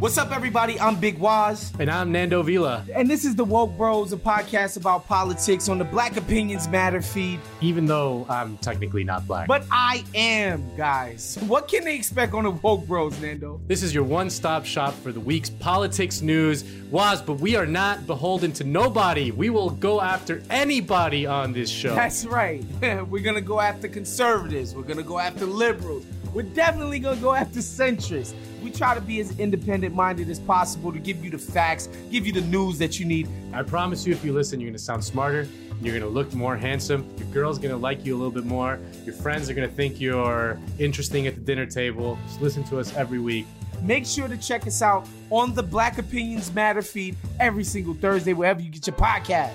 What's up, everybody? I'm Big Waz. And I'm Nando Vila. And this is the Woke Bros, a podcast about politics on the Black Opinions Matter feed. Even though I'm technically not black. But I am, guys. What can they expect on the Woke Bros, Nando? This is your one stop shop for the week's politics news. Waz, but we are not beholden to nobody. We will go after anybody on this show. That's right. We're going to go after conservatives. We're going to go after liberals. We're definitely going to go after centrists. We try to be as independent minded as possible to give you the facts, give you the news that you need. I promise you, if you listen, you're going to sound smarter. You're going to look more handsome. Your girl's going to like you a little bit more. Your friends are going to think you're interesting at the dinner table. Just listen to us every week. Make sure to check us out on the Black Opinions Matter feed every single Thursday, wherever you get your podcast.